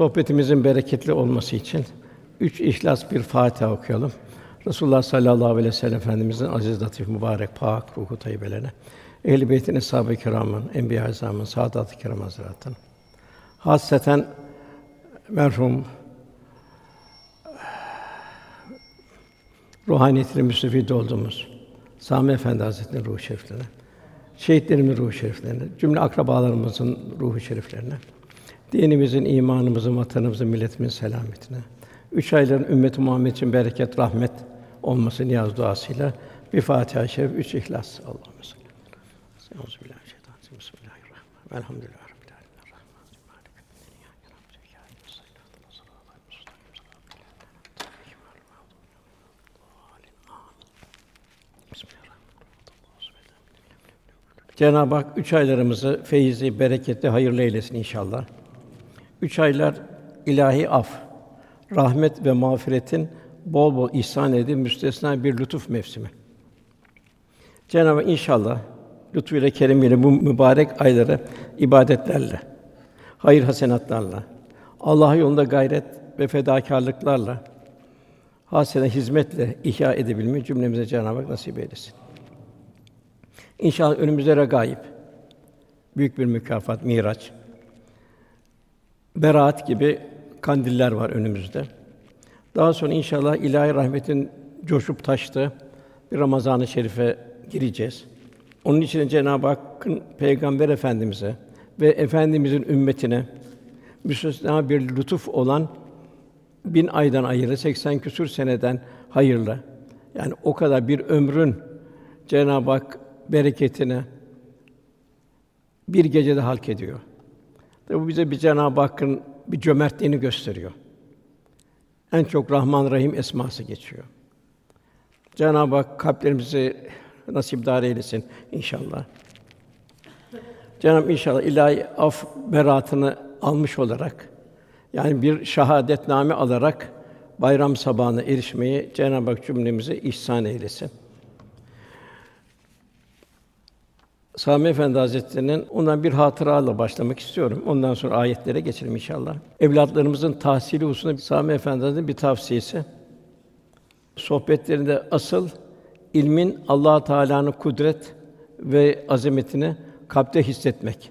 Sohbetimizin bereketli olması için üç İhlas bir Fatiha okuyalım. Resulullah sallallahu aleyhi ve sellem Efendimizin aziz, latif, mübarek, pak ruhu tayyibelerine, ehl-i beytin, eshab-ı kiramın, enbiya-i azamın, saadat-ı kiram hazretlerinin, hasreten merhum ruhaniyetine müstefid olduğumuz Sami Efendi Hazretleri'nin ruhu şeriflerine, şehitlerimizin ruhu şeriflerine, cümle akrabalarımızın ruhu şeriflerine, dinimizin, imanımızın, vatanımızın, milletimizin selametine, üç ayların ümmeti Muhammed için bereket, rahmet olması niyaz duasıyla bir Fatiha-i Şerif, üç İhlas. Allahümme salli. Bismillahirrahmanirrahim. Elhamdülillah. Cenab-ı Hak üç aylarımızı feyizli, bereketli, hayırlı eylesin inşallah. Üç aylar ilahi af, rahmet ve mağfiretin bol bol ihsan edildiği müstesna bir lütuf mevsimi. Cenab-ı inşallah lütfuyla keremiyle bu mübarek ayları ibadetlerle, hayır hasenatlarla, Allah yolunda gayret ve fedakarlıklarla, hasene hizmetle ihya edebilmeyi cümlemize Cenab-ı Hak nasip eylesin. İnşallah önümüzde regaib, büyük bir mükafat, Miraç, Beraat gibi kandiller var önümüzde. Daha sonra inşallah ilahi rahmetin coşup taştığı bir Ramazan-ı Şerif'e gireceğiz. Onun için Cenab-ı Hakk'ın Peygamber Efendimize ve efendimizin ümmetine müstesna bir lütuf olan bin aydan ayrı 80 küsur seneden hayırlı. Yani o kadar bir ömrün Cenab-ı Hak bereketine bir gecede halk ediyor. Tabi bu bize bir Cenab-ı Hakk'ın bir cömertliğini gösteriyor. En çok Rahman Rahim esması geçiyor. Cenab-ı Hak kalplerimizi nasipdar eylesin inşallah. Cenab-ı inşallah ilahi af beratını almış olarak yani bir şahadetname alarak bayram sabahına erişmeyi Cenab-ı Hak cümlemize ihsan eylesin. Sami Efendi Hazretleri'nin ondan bir hatıralarla başlamak istiyorum. Ondan sonra ayetlere geçelim inşallah. Evlatlarımızın tahsili hususunda Sami Efendi bir tavsiyesi. Sohbetlerinde asıl ilmin Allah Teala'nın kudret ve azametini kalpte hissetmek.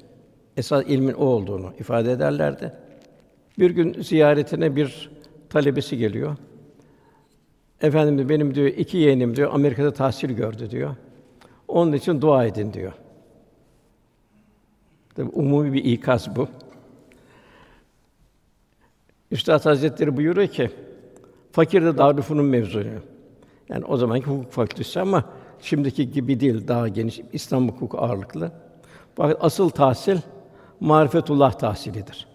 Esas ilmin o olduğunu ifade ederlerdi. Bir gün ziyaretine bir talebesi geliyor. Efendim benim diyor iki yeğenim diyor Amerika'da tahsil gördü diyor. Onun için dua edin diyor. Tabii umumi bir ikaz bu. Üstad Hazretleri buyuruyor ki, fakir de Darülfünun mezunu. Yani o zamanki hukuk fakültesi ama şimdiki gibi değil, daha geniş İslam hukuku ağırlıklı. Fakat asıl tahsil marifetullah tahsilidir.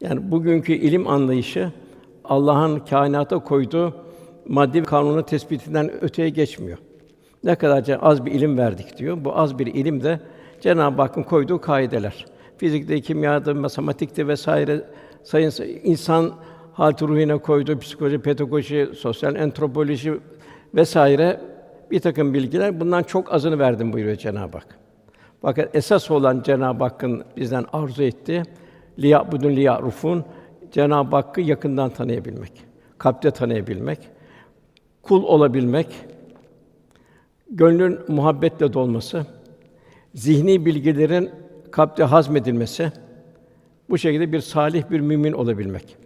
Yani bugünkü ilim anlayışı Allah'ın kainata koyduğu maddi kanunu tespitinden öteye geçmiyor. Ne kadar az bir ilim verdik diyor. Bu az bir ilim de Cenab-ı Hakk'ın koyduğu kaideler. Fizikte, kimyada, matematikte vesaire sayın insan halt ruhuna koyduğu psikoloji, pedagoji, sosyal antropoloji vesaire bir takım bilgiler bundan çok azını verdim buyuruyor Cenab-ı Hak. Fakat esas olan Cenab-ı Hakk'ın bizden arzu ettiği liya'budun liya'rufun Cenab-ı Hakk'ı yakından tanıyabilmek, kalpte tanıyabilmek, kul olabilmek, gönlün muhabbetle dolması, zihni bilgilerin kalpte hazmedilmesi, bu şekilde bir salih bir mümin olabilmek.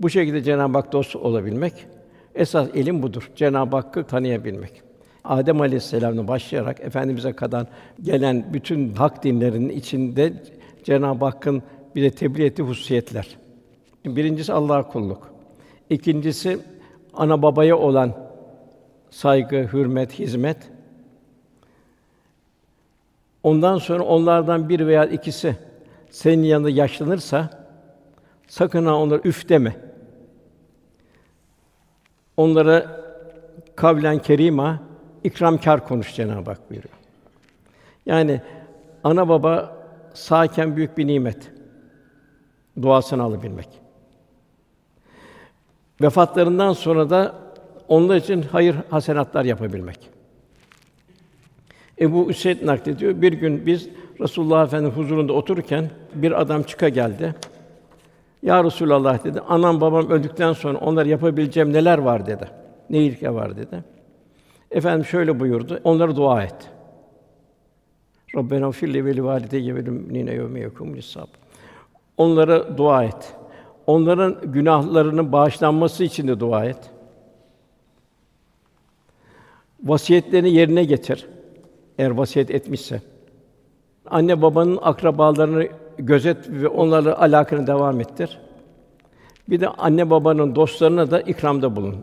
Bu şekilde Cenab-ı Hak dost olabilmek esas ilim budur. Cenab-ı Hakk'ı tanıyabilmek. Adem Aleyhisselam'dan başlayarak efendimize kadar gelen bütün hak dinlerinin içinde Cenab-ı Hakk'ın bize tebliğ ettiği hususiyetler. Birincisi Allah'a kulluk. İkincisi ana babaya olan saygı, hürmet, hizmet. Ondan sonra onlardan bir veya ikisi senin yanında yaşlanırsa sakın ha onlara üf deme. Onlara kavlen kerima, ikramkar konuş Cenab-ı Hak buyuruyor. Yani ana baba sağken büyük bir nimet. Duasını alabilmek. Vefatlarından sonra da onlar için hayır hasenatlar yapabilmek. Ebu Üseyd naklediyor. Bir gün biz Resulullah Efendimiz huzurunda otururken bir adam çıka geldi. Ya Resulallah dedi. Anam babam öldükten sonra onlar yapabileceğim neler var dedi. Ne ilke var dedi. Efendim şöyle buyurdu. Onlara dua et. Rabbena firli ve livalideyye ve lil yevme hisab. Onlara dua et. Onların günahlarının bağışlanması için de dua et. Vasiyetlerini yerine getir. Eğer vasiyet etmişse. Anne babanın akrabalarını gözet ve onlarla alakanı devam ettir. Bir de anne babanın dostlarına da ikramda bulun.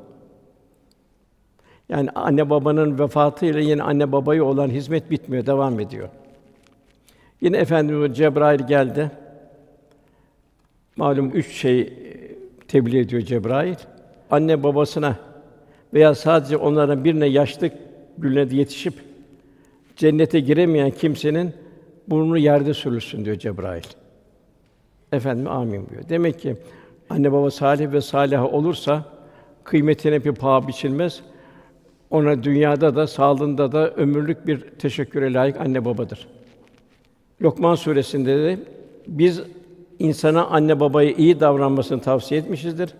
Yani anne babanın vefatıyla yine anne babaya olan hizmet bitmiyor, devam ediyor. Yine Efendimiz Cebrail geldi. Malum üç şey tebliğ ediyor Cebrail. Anne babasına veya sadece onlardan birine yaşlık gününe yetişip cennete giremeyen kimsenin burnu yerde sürülsün diyor Cebrail. Efendim amin diyor. Demek ki anne baba salih ve salih olursa kıymetine bir paha biçilmez. Ona dünyada da sağlığında da ömürlük bir teşekküre layık anne babadır. Lokman suresinde de biz insana anne babaya iyi davranmasını tavsiye etmişizdir.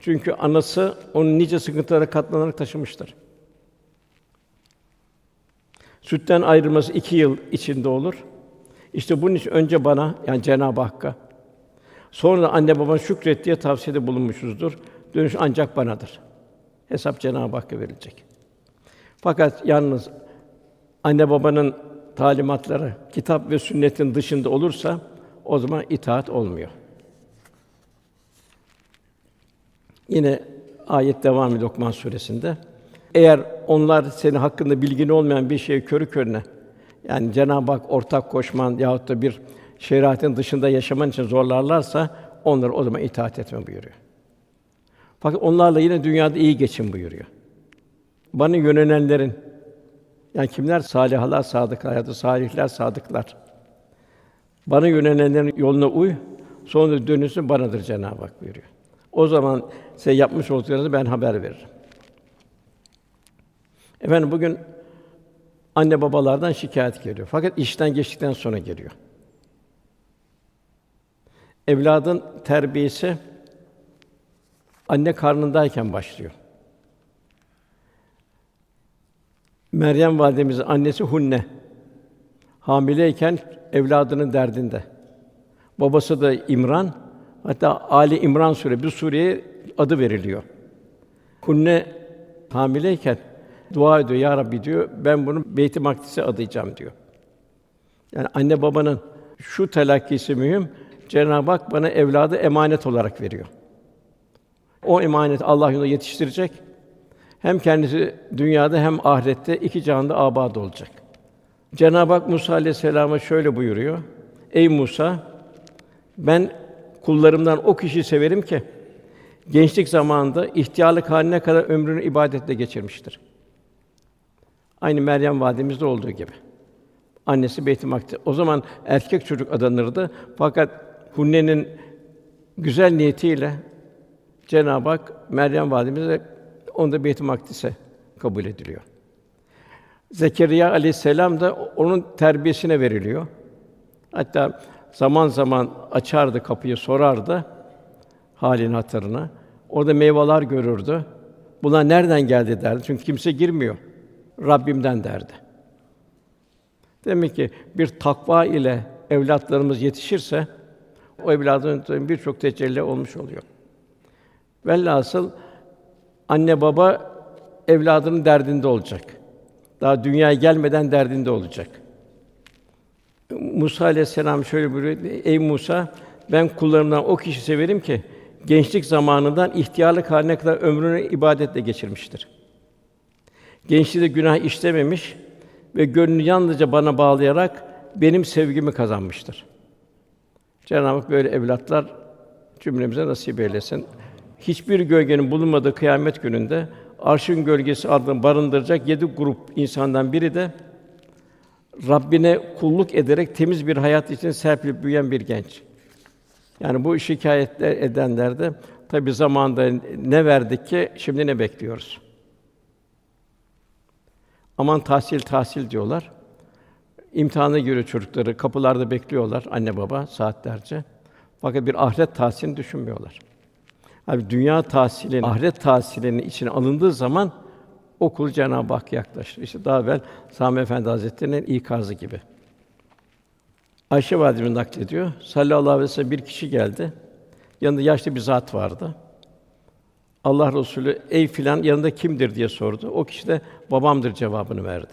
Çünkü anası onun nice sıkıntılara katlanarak taşımıştır. Sütten ayrılması iki yıl içinde olur. İşte bunun için önce bana yani Cenab-ı Hakk'a sonra da anne baba şükret diye tavsiyede bulunmuşuzdur. Dönüş ancak banadır. Hesap Cenab-ı Hakk'a verilecek. Fakat yalnız anne babanın talimatları kitap ve sünnetin dışında olursa o zaman itaat olmuyor. Yine ayet devam ediyor Lokman suresinde. Eğer onlar senin hakkında bilgin olmayan bir şeyi körü körüne yani Cenab-ı Hak ortak koşman yahut da bir şeriatın dışında yaşaman için zorlarlarsa onları o zaman itaat etme buyuruyor. Fakat onlarla yine dünyada iyi geçin buyuruyor. Bana yönelenlerin yani kimler salihler, sadıklar ya da salihler, sadıklar. Bana yönelenlerin yoluna uy, sonra dönüşün banadır Cenab-ı Hak buyuruyor. O zaman size yapmış olduklarınızı ben haber veririm. Efendim bugün anne babalardan şikayet geliyor. Fakat işten geçtikten sonra geliyor. Evladın terbiyesi anne karnındayken başlıyor. Meryem validemizin annesi Hunne hamileyken evladının derdinde. Babası da İmran. Hatta Ali İmran sure bir sureye adı veriliyor. Hunne hamileyken dua ediyor ya Rabbi diyor. Ben bunu Beyt-i Makdis'e adayacağım diyor. Yani anne babanın şu telakkisi mühim. Cenab-ı Hak bana evladı emanet olarak veriyor. O emanet Allah yolunda yetiştirecek. Hem kendisi dünyada hem ahirette iki cihanda abad olacak. Cenab-ı Hak Musa aleyhisselama şöyle buyuruyor: Ey Musa, ben kullarımdan o kişi severim ki gençlik zamanında ihtiyarlık haline kadar ömrünü ibadetle geçirmiştir. Aynı Meryem validemizde olduğu gibi. Annesi Beyt-i. O zaman erkek çocuk adanırdı. Fakat Hunne'nin güzel niyetiyle Cenab-ı Hak Meryem validemize onu da Beyt-i kabul ediliyor. Zekeriya aleyhisselam da onun terbiyesine veriliyor. Hatta zaman zaman açardı kapıyı, sorardı halin hatırına. Orada meyveler görürdü. Bunlar nereden geldi derdi. Çünkü kimse girmiyor. Rabbimden derdi. Demek ki bir takva ile evlatlarımız yetişirse o evladın birçok tecelli olmuş oluyor. Velhasıl anne baba evladının derdinde olacak. Daha dünyaya gelmeden derdinde olacak. Musa aleyhisselam şöyle buyuruyor: Ey Musa, ben kullarımdan o kişi severim ki gençlik zamanından ihtiyarlık haline kadar ömrünü ibadetle geçirmiştir. Gençliğinde günah işlememiş ve gönlünü yalnızca bana bağlayarak benim sevgimi kazanmıştır. Cenab-ı Hak böyle evlatlar cümlemize nasip eylesin. Hiçbir gölgenin bulunmadığı kıyamet gününde arşın gölgesi adını barındıracak yedi grup insandan biri de Rabbine kulluk ederek temiz bir hayat için serpilip büyüyen bir genç. Yani bu şikayetler edenler de tabi zamanda ne verdik ki şimdi ne bekliyoruz? Aman tahsil tahsil diyorlar. İmtihana giriyor çocukları, kapılarda bekliyorlar anne baba saatlerce. Fakat bir ahiret tahsilini düşünmüyorlar. Abi dünya tahsilinin, ahiret tahsilinin içine alındığı zaman okul Cenab-ı Hak yaklaşır. İşte daha evvel Sami Efendi Hazretleri'nin ikazı gibi. Ayşe validemiz naklediyor. Sallallahu aleyhi ve sellem bir kişi geldi. Yanında yaşlı bir zat vardı. Allah Resulü ey filan yanında kimdir diye sordu. O kişi de babamdır cevabını verdi.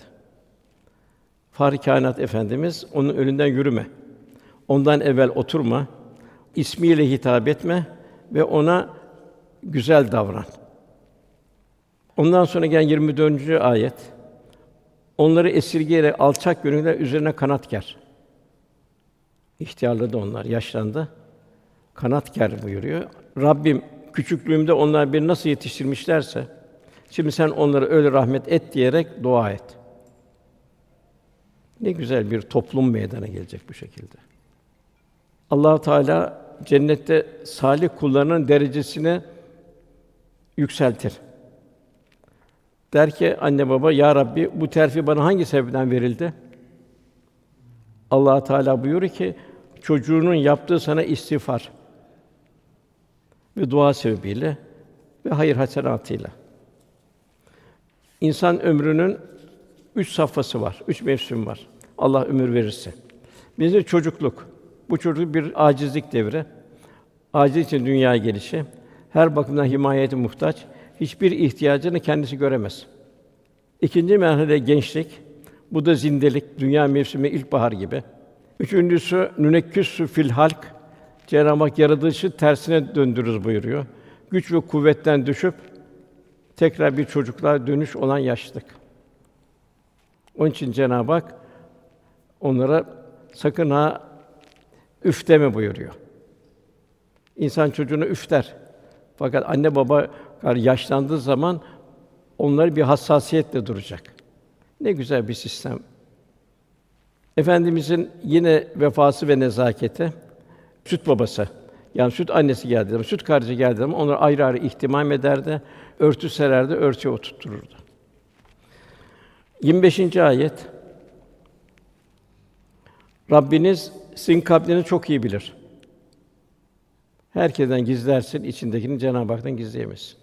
Fahri Kainat Efendimiz onun önünden yürüme. Ondan evvel oturma. ismiyle hitap etme ve ona güzel davran. Ondan sonra gelen 24. ayet onları esirgeyerek alçak gönüller üzerine kanat ger. İhtiyarladı onlar, yaşlandı. Kanat ger buyuruyor. Rabbim küçüklüğümde onlar beni nasıl yetiştirmişlerse şimdi sen onlara öyle rahmet et diyerek dua et. Ne güzel bir toplum meydana gelecek bu şekilde. Allah Teala cennette salih kullarının derecesini yükseltir. Der ki anne baba ya Rabbi bu terfi bana hangi sebepten verildi? Allah Teala buyuruyor ki çocuğunun yaptığı sana istiğfar ve dua sebebiyle ve hayır hasenatıyla. İnsan ömrünün üç safhası var, üç mevsim var. Allah ömür verirse. Bizde çocukluk. Bu çocuk bir acizlik devri. Aciz için dünyaya gelişi. Her bakımdan himayete muhtaç. Hiçbir ihtiyacını kendisi göremez. İkinci merhale gençlik. Bu da zindelik, dünya mevsimi ilkbahar gibi. Üçüncüsü nünekküsü fil halk. Cenab-ı Hak yaratılışı tersine döndürürüz buyuruyor. Güç ve kuvvetten düşüp tekrar bir çocukluğa dönüş olan yaşlık. Onun için Cenab-ı Hak onlara sakın ha üf deme buyuruyor. İnsan çocuğunu üfter. Fakat anne baba yaşlandığı zaman onlar bir hassasiyetle duracak. Ne güzel bir sistem. Efendimizin yine vefası ve nezaketi süt babası yani süt annesi geldi zaman, süt kardeşi geldi zaman onları ayrı ayrı ihtimam ederdi, örtü sererdi, örtüye oturttururdu. 25. ayet Rabbiniz sizin kalbinizi çok iyi bilir. Herkesten gizlersin, içindekini Cenab-ı Hak'tan gizleyemezsin.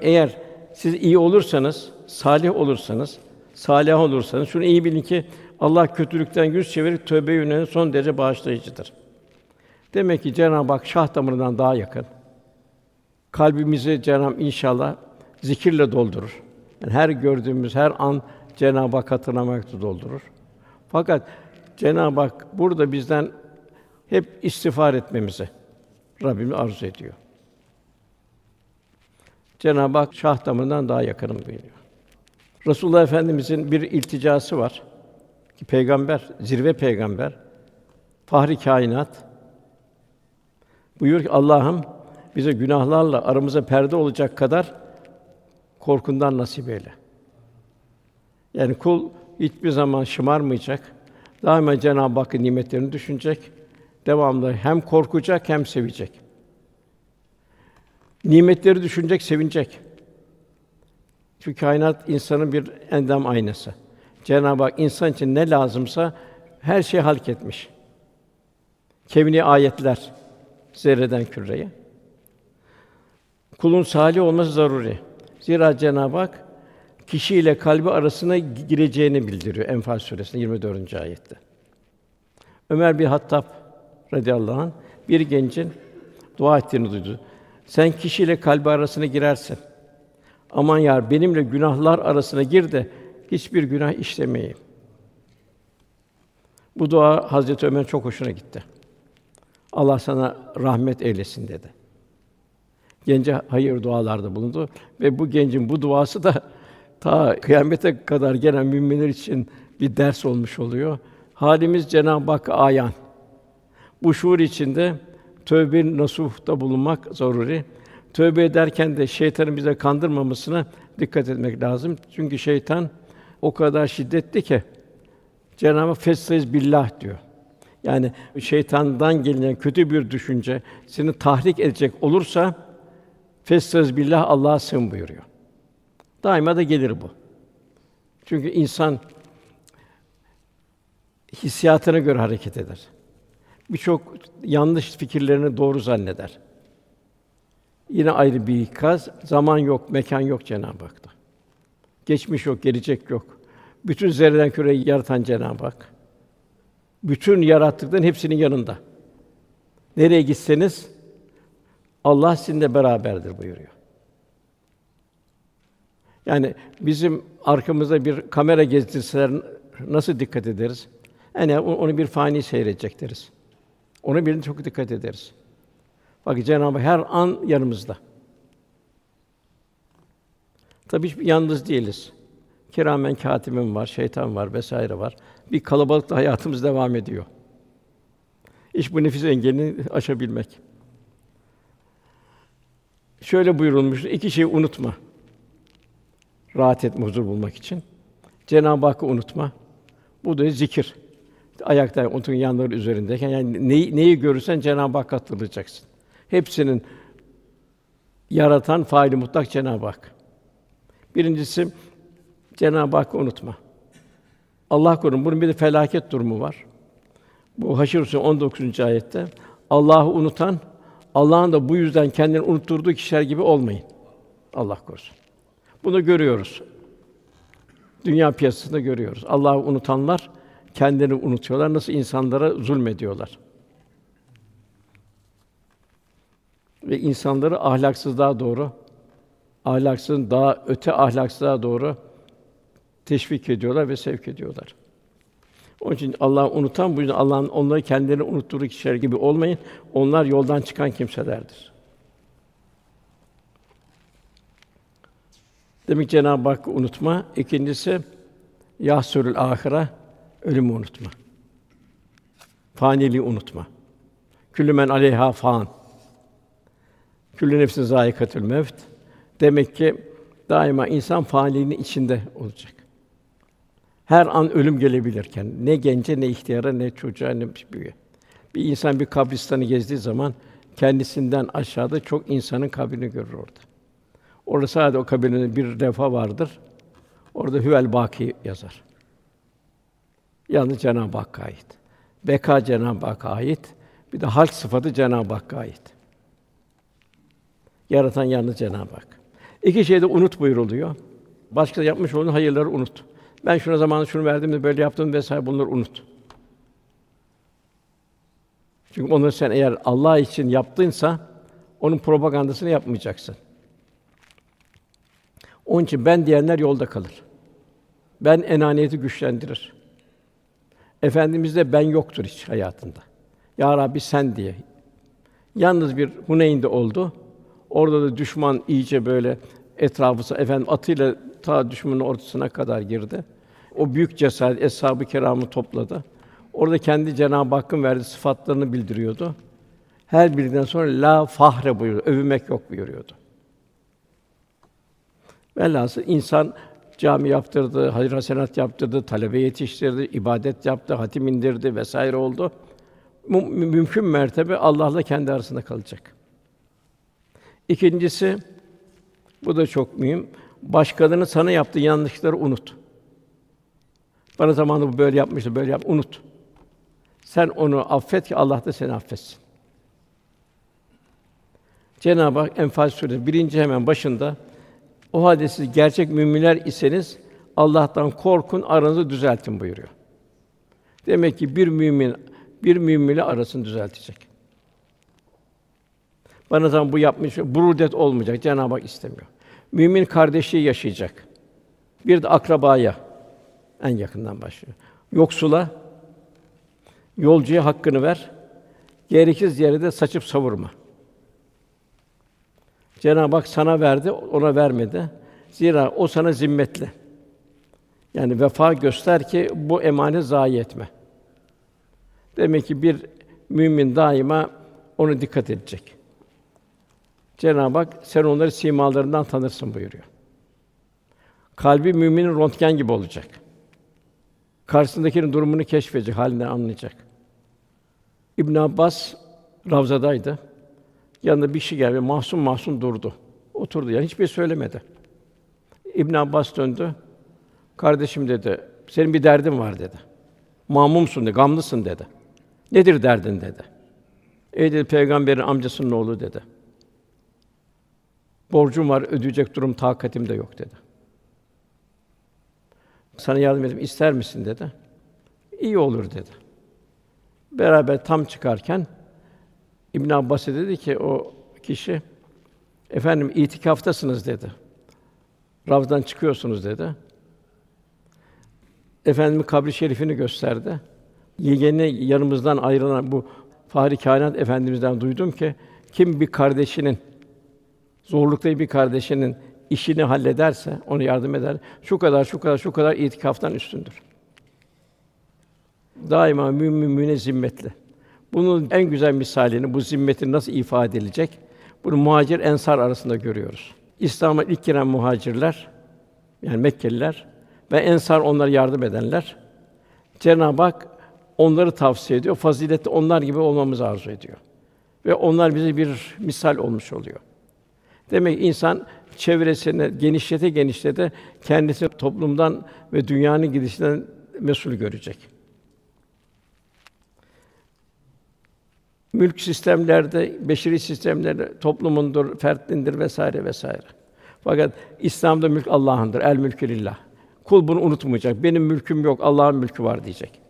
Eğer siz iyi olursanız, salih olursanız, salih olursanız şunu iyi bilin ki Allah kötülükten yüz çevirip tövbe yönelen son derece bağışlayıcıdır. Demek ki Cenab-ı Hak şah damarından daha yakın. Kalbimizi Cenab-ı inşallah zikirle doldurur. Yani her gördüğümüz her an Cenab-ı Hak hatırlamakla doldurur. Fakat Cenab-ı Hak burada bizden hep istiğfar etmemizi Rabbimiz arzu ediyor. Cenab-ı Hak şah damarından daha yakınım buyuruyor. Resulullah Efendimizin bir ilticası var. Ki peygamber, zirve peygamber, fahri kainat. Buyur ki Allah'ım bize günahlarla aramıza perde olacak kadar korkundan nasip eyle. Yani kul hiçbir zaman şımarmayacak. Daima Cenab-ı Hakk'ın nimetlerini düşünecek. Devamlı hem korkacak hem sevecek. Nimetleri düşünecek, sevinecek. Çünkü kainat insanın bir endam aynası. Cenab-ı Hak insan için ne lazımsa her şeyi halk etmiş. Kevni ayetler zerreden küreye. Kulun salih olması zaruri. Zira Cenab-ı Hak kişi ile kalbi arasına gireceğini bildiriyor Enfal suresinde 24. ayette. Ömer bin Hattab radıyallahu anh bir gencin dua ettiğini duydu. Sen kişiyle kalbi arasına girersin. Aman yar benimle günahlar arasına gir de hiçbir günah işlemeyeyim. Bu dua Hazreti Ömer çok hoşuna gitti. Allah sana rahmet eylesin dedi. Gence hayır dualarda bulundu ve bu gencin bu duası da ta kıyamete kadar gelen müminler için bir ders olmuş oluyor. Halimiz Cenab-ı Hak ayan. Bu şuur içinde tövbe nasuhta bulunmak zaruri. Tövbe ederken de şeytanın bize kandırmamasına dikkat etmek lazım. Çünkü şeytan o kadar şiddetli ki Cenab-ı Hak billah diyor. Yani şeytandan gelen kötü bir düşünce seni tahrik edecek olursa festaiz billah Allah'a sığın buyuruyor. Daima da gelir bu. Çünkü insan hissiyatına göre hareket eder. Birçok yanlış fikirlerini doğru zanneder. Yine ayrı bir ikaz, zaman yok, mekan yok Cenab-ı Hak'ta. Geçmiş yok, gelecek yok. Bütün zerreden küreyi yaratan Cenab-ı Hak. Bütün yarattıkların hepsinin yanında. Nereye gitseniz Allah sizinle beraberdir buyuruyor. Yani bizim arkamızda bir kamera gezdirseler nasıl dikkat ederiz? Yani onu bir fani seyredecek deriz. Ona birine çok dikkat ederiz. Bak Cenab-ı her an yanımızda. Tabii hiç yalnız değiliz. Kiramen katibim var, şeytan var vesaire var. Bir kalabalıkta hayatımız devam ediyor. İş bu nefis engelini aşabilmek. Şöyle buyurulmuş: iki şeyi unutma. Rahat etme, huzur bulmak için. Cenab-ı Hakk'ı unutma. Bu da zikir. Ayakta otun yanları üzerindeyken yani neyi, neyi görürsen Cenab-ı Hakk'a hatırlayacaksın. Hepsinin yaratan faili mutlak Cenab-ı Hak. Birincisi Cenab-ı Hakk'ı unutma. Allah korusun bunun bir de felaket durumu var. Bu Haşr Suresi 19. ayette Allah'ı unutan Allah'ın da bu yüzden kendini unutturduğu kişiler gibi olmayın. Allah korusun. Bunu görüyoruz. Dünya piyasasında görüyoruz. Allah'ı unutanlar kendilerini unutuyorlar. Nasıl insanlara zulmediyorlar. Ve insanları ahlaksızlığa doğru, ahlaksızın daha öte ahlaksızlığa doğru teşvik ediyorlar ve sevk ediyorlar. Onun için Allah'ı unutan bu yüzden Allah'ın onları kendilerini unutturduğu kişiler gibi olmayın. Onlar yoldan çıkan kimselerdir. Demek Cenab-ı Hakk'ı unutma. İkincisi yahsürül ahire ölümü unutma. Faniliği unutma. Küllü men aleyha fan. Küllü nefsin zâikatül mevt. Demek ki daima insan faniliğinin içinde olacak. Her an ölüm gelebilirken ne gence ne ihtiyara ne çocuğa ne büyüğe. Bir insan bir kabristanı gezdiği zaman kendisinden aşağıda çok insanın kabrini görür orada. Orada sadece o kabirinin bir defa vardır. Orada Hüvel Baki yazar. Yalnız Cenab-ı Hakk'a ait. Beka Cenab-ı Hakk'a ait. Bir de halk sıfatı Cenab-ı Hakk'a ait. Yaratan yalnız Cenab-ı Hak. İki şeyde unut buyuruluyor. Başka yapmış olduğun hayırları unut. Ben şuna zamanı şunu verdim de böyle yaptım vesaire bunları unut. Çünkü onları sen eğer Allah için yaptınsa onun propagandasını yapmayacaksın. Onun için ben diyenler yolda kalır. Ben enaniyeti güçlendirir. Efendimiz de ben yoktur hiç hayatında. Ya Rabbi sen diye. Yalnız bir Huneyn'de oldu. Orada da düşman iyice böyle etrafı efendim atıyla ta düşmanın ortasına kadar girdi. O büyük cesaret eshab-ı kiramı topladı. Orada kendi Cenab-ı Hakk'ın verdiği sıfatlarını bildiriyordu. Her birinden sonra la fahre buyuruyor. Övünmek yok buyuruyordu. Velhasıl insan cami yaptırdı, hayır hasenat yaptırdı, talebe yetiştirdi, ibadet yaptı, hatim indirdi vesaire oldu. Mümkün mertebe Allah'la kendi arasında kalacak. İkincisi, bu da çok mühim. Başkalarının sana yaptığı yanlışları unut. Bana zamanında bu böyle yapmıştı, böyle yap, unut. Sen onu affet ki Allah da seni affetsin. Cenab-ı Hak Enfal Suresi birinci hemen başında o halde siz gerçek müminler iseniz Allah'tan korkun, aranızı düzeltin buyuruyor. Demek ki bir mümin bir müminle arasını düzeltecek. Bana zaman bu yapmış, burudet olmayacak. Cenab-ı Hak istemiyor. Mümin kardeşliği yaşayacak. Bir de akrabaya en yakından başlıyor. Yoksula yolcuya hakkını ver. Gereksiz yere de saçıp savurma. Cenab-ı Hak sana verdi, ona vermedi. Zira o sana zimmetli. Yani vefa göster ki bu emanet zayi etme. Demek ki bir mümin daima onu dikkat edecek. Cenab-ı Hak sen onları simalarından tanırsın buyuruyor. Kalbi müminin röntgen gibi olacak. Karşısındakinin durumunu keşfedecek, halinden anlayacak. İbn Abbas Ravzadaydı. Yanında bir kişi geldi, mahzun mahzun durdu. Oturdu yani hiçbir şey söylemedi. İbn Abbas döndü. Kardeşim dedi, senin bir derdin var dedi. Mamumsun dedi, gamlısın dedi. Nedir derdin dedi. Ey dedi peygamberin amcasının oğlu dedi. Borcum var, ödeyecek durum takatim de yok dedi. Sana yardım edeyim ister misin dedi. İyi olur dedi. Beraber tam çıkarken İbn Abbas'a dedi ki o kişi efendim itikaftasınız dedi. Ravzdan çıkıyorsunuz dedi. Efendimiz kabri şerifini gösterdi. Yeni yanımızdan ayrılan bu Fahri Kainat Efendimizden duydum ki kim bir kardeşinin zorlukta bir kardeşinin işini hallederse, onu yardım eder. Şu kadar, şu kadar, şu kadar itikaftan üstündür. Daima mümin mümine zimmetli. Bunun en güzel misalini, bu zimmetin nasıl ifade edilecek? Bunu muhacir ensar arasında görüyoruz. İslam'a ilk giren muhacirler, yani Mekkeliler ve ensar onlara yardım edenler. Cenab-ı Hak onları tavsiye ediyor. Faziletli onlar gibi olmamızı arzu ediyor. Ve onlar bize bir misal olmuş oluyor. Demek ki insan çevresini genişlete genişlete kendisi toplumdan ve dünyanın gidişinden mesul görecek. Mülk sistemlerde, beşeri sistemlerde toplumundur, fertlindir vesaire vesaire. Fakat İslam'da mülk Allah'ındır. El mülkü lillah. Kul bunu unutmayacak. Benim mülküm yok, Allah'ın mülkü var diyecek.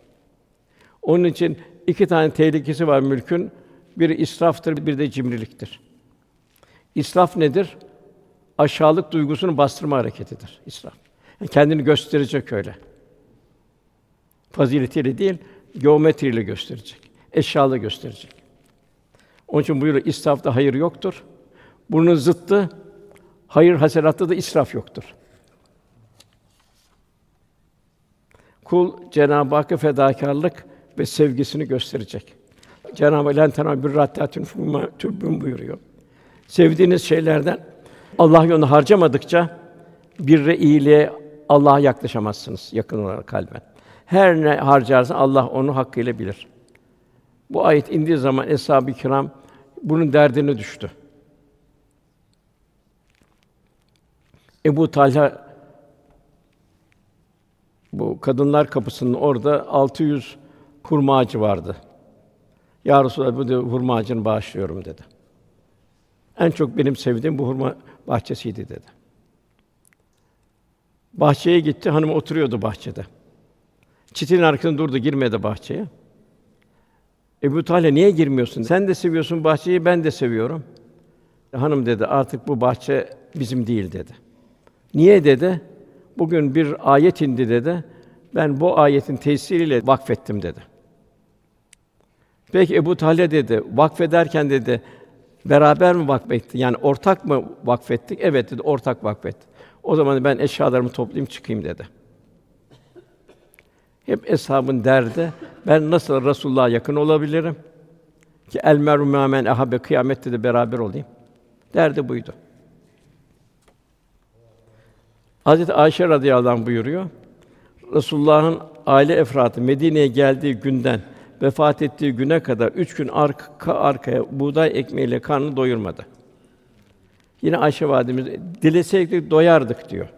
Onun için iki tane tehlikesi var mülkün. Biri israftır, bir de cimriliktir. İsraf nedir? Aşağılık duygusunu bastırma hareketidir israf. Yani kendini gösterecek öyle. Faziletiyle değil, geometriyle gösterecek. Eşyalı gösterecek. Onun için buyuruyor israfta hayır yoktur. Bunun zıttı hayır haselatta da israf yoktur. Kul Cenab-ı Hakk'a fedakarlık ve sevgisini gösterecek. Cenab-ı Hak lentena bir rattatun tübbün buyuruyor. Sevdiğiniz şeylerden Allah yolunda harcamadıkça birre iyiliğe Allah'a yaklaşamazsınız yakın olarak kalben. Her ne harcarsan Allah onu hakkıyla bilir. Bu ayet indiği zaman eshab-ı kiram bunun derdine düştü. Ebu Talha bu kadınlar kapısının orada 600 hurma ağacı vardı. Ya Resulallah bu hurma ağacını bağışlıyorum dedi. En çok benim sevdiğim bu hurma bahçesiydi dedi. Bahçeye gitti, hanım oturuyordu bahçede. Çitin arkasında durdu, girmedi bahçeye. Ebu Talha niye girmiyorsun? Sen de seviyorsun bahçeyi, ben de seviyorum. Hanım dedi, artık bu bahçe bizim değil dedi. Niye dedi? Bugün bir ayet indi dedi. Ben bu ayetin tesiriyle vakfettim dedi. Peki Ebu Talha dedi, vakfederken dedi, beraber mi vakfettik? Yani ortak mı vakfettik? Evet dedi, ortak vakfettik. O zaman ben eşyalarımı toplayayım çıkayım dedi. Hep eshabın derdi, ben nasıl Resulullah'a yakın olabilirim? Ki el meru men ehabe kıyamette de beraber olayım. Derdi buydu. Hazreti Ayşe radıyallahu anh buyuruyor. Resulullah'ın aile efradı Medine'ye geldiği günden vefat ettiği güne kadar üç gün arka arkaya buğday ekmeğiyle karnını doyurmadı. Yine Ayşe validemiz dileseydik doyardık diyor.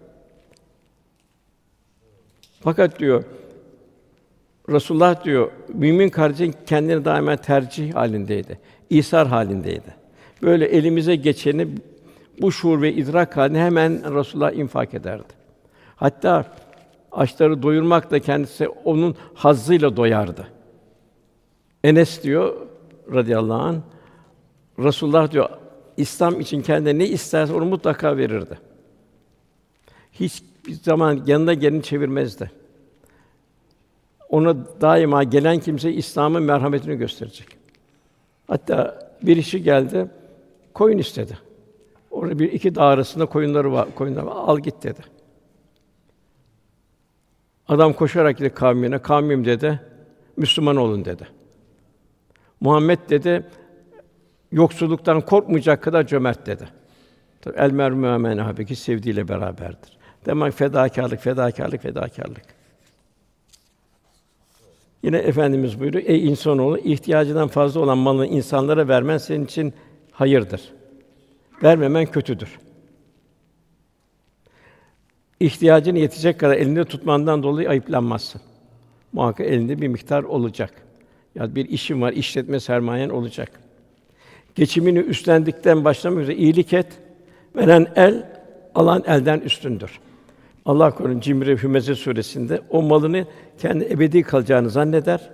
Fakat diyor Resulullah diyor mümin kardeşin kendini daima tercih halindeydi. İsar halindeydi. Böyle elimize geçeni bu şuur ve idrak halinde hemen Resulullah infak ederdi. Hatta açları doyurmak da kendisi onun hazzıyla doyardı. Enes diyor radıyallahu an Resulullah diyor İslam için kendine ne isterse onu mutlaka verirdi. Hiç bir zaman yanına gelin çevirmezdi. Ona daima gelen kimse İslam'ın merhametini gösterecek. Hatta bir işi geldi, koyun istedi. Orada bir iki dağ arasında koyunları var, koyunlar var. Al git dedi. Adam koşarak gitti kavmine, kavmim dedi, Müslüman olun dedi. Muhammed dedi, yoksulluktan korkmayacak kadar cömert dedi. Tabii el mermü men habeki sevdiğiyle beraberdir. Demek fedakarlık, fedakarlık, fedakarlık. Yine efendimiz buyuruyor: Ey insanoğlu, ihtiyacından fazla olan malını insanlara vermen senin için hayırdır. Vermemen kötüdür. İhtiyacını yetecek kadar elinde tutmandan dolayı ayıplanmazsın. Muhakkak elinde bir miktar olacak. Ya bir işin var, işletme sermayen olacak. Geçimini üstlendikten başlamak üzere iyilik et. Veren el, alan elden üstündür. Allah korusun Cimri Hümeze suresinde o malını kendi ebedi kalacağını zanneder.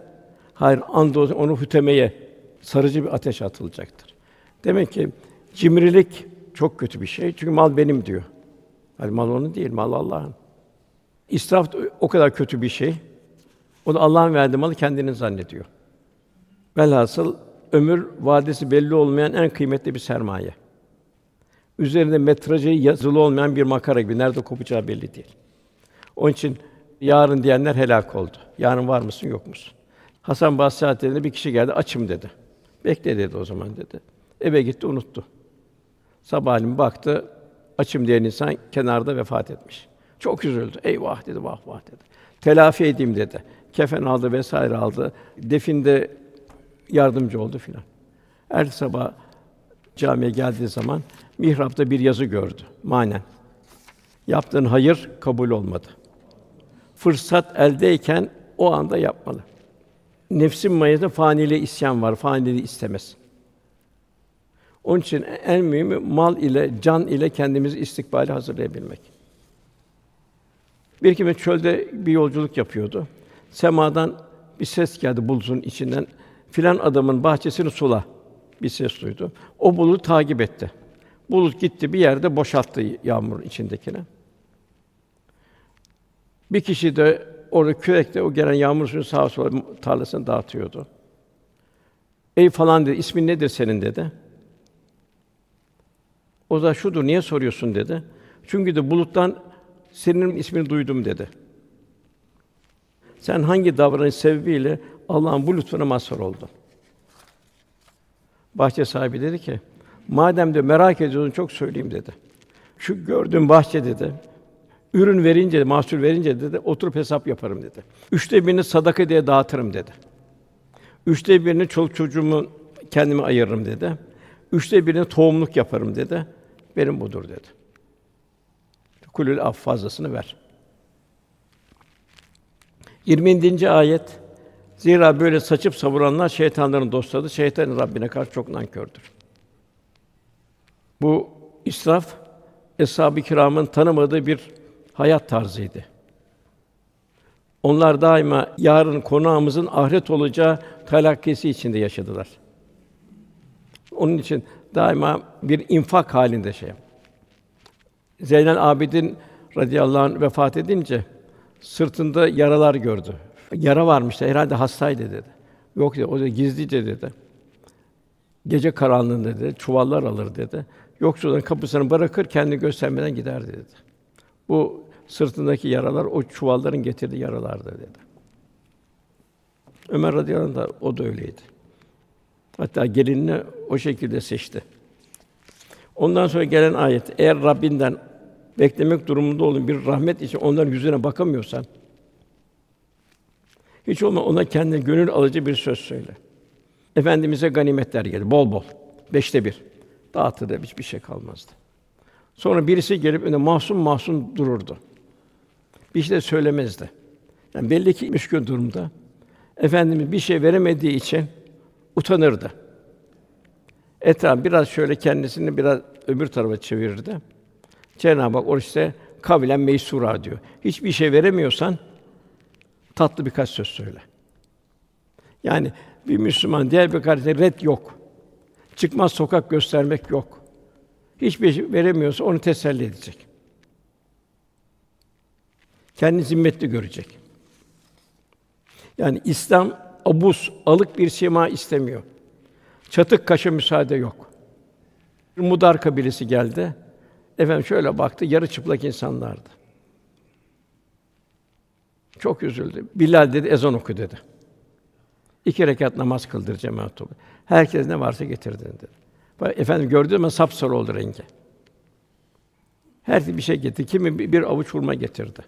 Hayır, andolsun onu hütemeye, sarıcı bir ateş atılacaktır. Demek ki cimrilik çok kötü bir şey. Çünkü mal benim diyor. Yani mal onun değil, mal Allah'ın. İsraf o kadar kötü bir şey. O da Allah'ın verdiği malı kendinin zannediyor. Velhasıl ömür vadesi belli olmayan en kıymetli bir sermaye. Üzerinde metrajı yazılı olmayan bir makara gibi nerede kopacağı belli değil. Onun için yarın diyenler helak oldu. Yarın var mısın, yok musun? Hasan Basri Hazretleri'ne bir kişi geldi, açım dedi. Bekle dedi o zaman dedi. Eve gitti, unuttu. Sabahleyin baktı, açım diyen insan kenarda vefat etmiş. Çok üzüldü. Eyvah dedi, vah vah dedi. Telafi edeyim dedi. Kefen aldı vesaire aldı. Definde yardımcı oldu filan. Her sabah camiye geldiği zaman mihrapta bir yazı gördü manen. Yaptığın hayır kabul olmadı. Fırsat eldeyken o anda yapmalı. Nefsin mayasında faniliğe isyan var, faniliği istemez. Onun için en mühimi mal ile, can ile kendimizi istikbale hazırlayabilmek. Bir kimse çölde bir yolculuk yapıyordu. Semadan bir ses geldi bulutun içinden. Filan adamın bahçesini sula. Bir ses duydu. O bulut takip etti. Bulut gitti bir yerde boşalttı yağmur içindekine. Bir kişi de orada kürekle o gelen yağmur suyunu sağa sola tarlasına dağıtıyordu. Ey falan dedi, ismin nedir senin dedi. O da şudur, niye soruyorsun dedi. Çünkü de buluttan senin ismini duydum dedi. Sen hangi davranış sebebiyle Allah'ın bu lütfuna mazhar oldun? Bahçe sahibi dedi ki, madem de merak ediyorsun çok söyleyeyim dedi. Şu gördüğün bahçe dedi. Ürün verince, mahsul verince dedi, oturup hesap yaparım dedi. Üçte birini sadaka diye dağıtırım dedi. Üçte birini çoluk çocuğumu kendime ayırırım dedi. Üçte birini tohumluk yaparım dedi. Benim budur dedi. Kulül af fazlasını ver. 20. ayet Zira böyle saçıp savuranlar şeytanların dostları, şeytanın Rabbine karşı çok nankördür. Bu israf eshab-ı kiramın tanımadığı bir hayat tarzıydı. Onlar daima yarın konağımızın ahiret olacağı telakkisi içinde yaşadılar. Onun için daima bir infak halinde şey. Zeynel Abidin radıyallahu anh vefat edince sırtında yaralar gördü. Yara varmıştı, herhalde hastaydı dedi. Yok dedi, o da gizlice dedi. Gece karanlığında dedi, çuvallar alır dedi. Yoksulların kapısını bırakır, kendi göstermeden gider dedi. Bu sırtındaki yaralar o çuvalların getirdiği yaralardı dedi. Ömer radıyallahu anh o da öyleydi. Hatta gelinini o şekilde seçti. Ondan sonra gelen ayet eğer Rabbinden beklemek durumunda olduğun bir rahmet için onların yüzüne bakamıyorsan hiç olma ona kendine gönül alıcı bir söz söyle. Efendimize ganimetler geldi bol bol. Beşte bir. Dağıtırdı hiçbir şey kalmazdı. Sonra birisi gelip önüne mahzun mahzun dururdu. Bir şey de söylemezdi. Yani belli ki müşkül durumda. Efendimiz bir şey veremediği için utanırdı. Etraf biraz şöyle kendisini biraz öbür tarafa çevirirdi. Cenab-ı Hak işte kabilen meysura diyor. Hiçbir şey veremiyorsan tatlı birkaç söz söyle. Yani bir Müslüman diğer bir kardeşine red yok. Çıkmaz sokak göstermek yok. Hiçbir şey veremiyorsa onu teselli edecek. Kendini zimmetli görecek. Yani İslam abus, alık bir sima istemiyor. Çatık kaşa müsaade yok. Mudar kabilesi geldi. Efendim şöyle baktı, yarı çıplak insanlardı. Çok üzüldü. Bilal dedi, ezan oku dedi. İki rekat namaz kıldır cemaat topu. Herkes ne varsa getirdin dedi. Efendim gördüğü zaman sapsarı oldu rengi. Her bir şey getirdi. Kimi bir avuç hurma getirdi.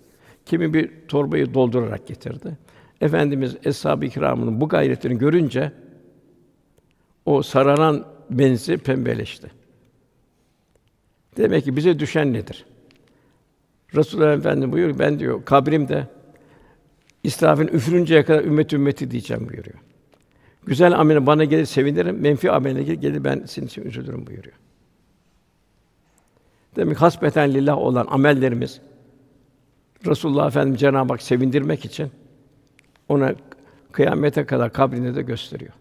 Kimi bir torbayı doldurarak getirdi. Efendimiz eshab-ı kiramının bu gayretini görünce o sararan benzi pembeleşti. Demek ki bize düşen nedir? Resulullah Efendimiz buyuruyor ben diyor kabrimde İsrafil üfürünceye kadar ümmet ümmeti diyeceğim buyuruyor. Güzel amele bana gelir sevinirim, menfi amele gelir, gelir ben senin için üzülürüm buyuruyor. Demek hasbeten lillah olan amellerimiz Resulullah Efendimiz Cenab-ı Hak sevindirmek için ona kıyamete kadar kabrinde de gösteriyor.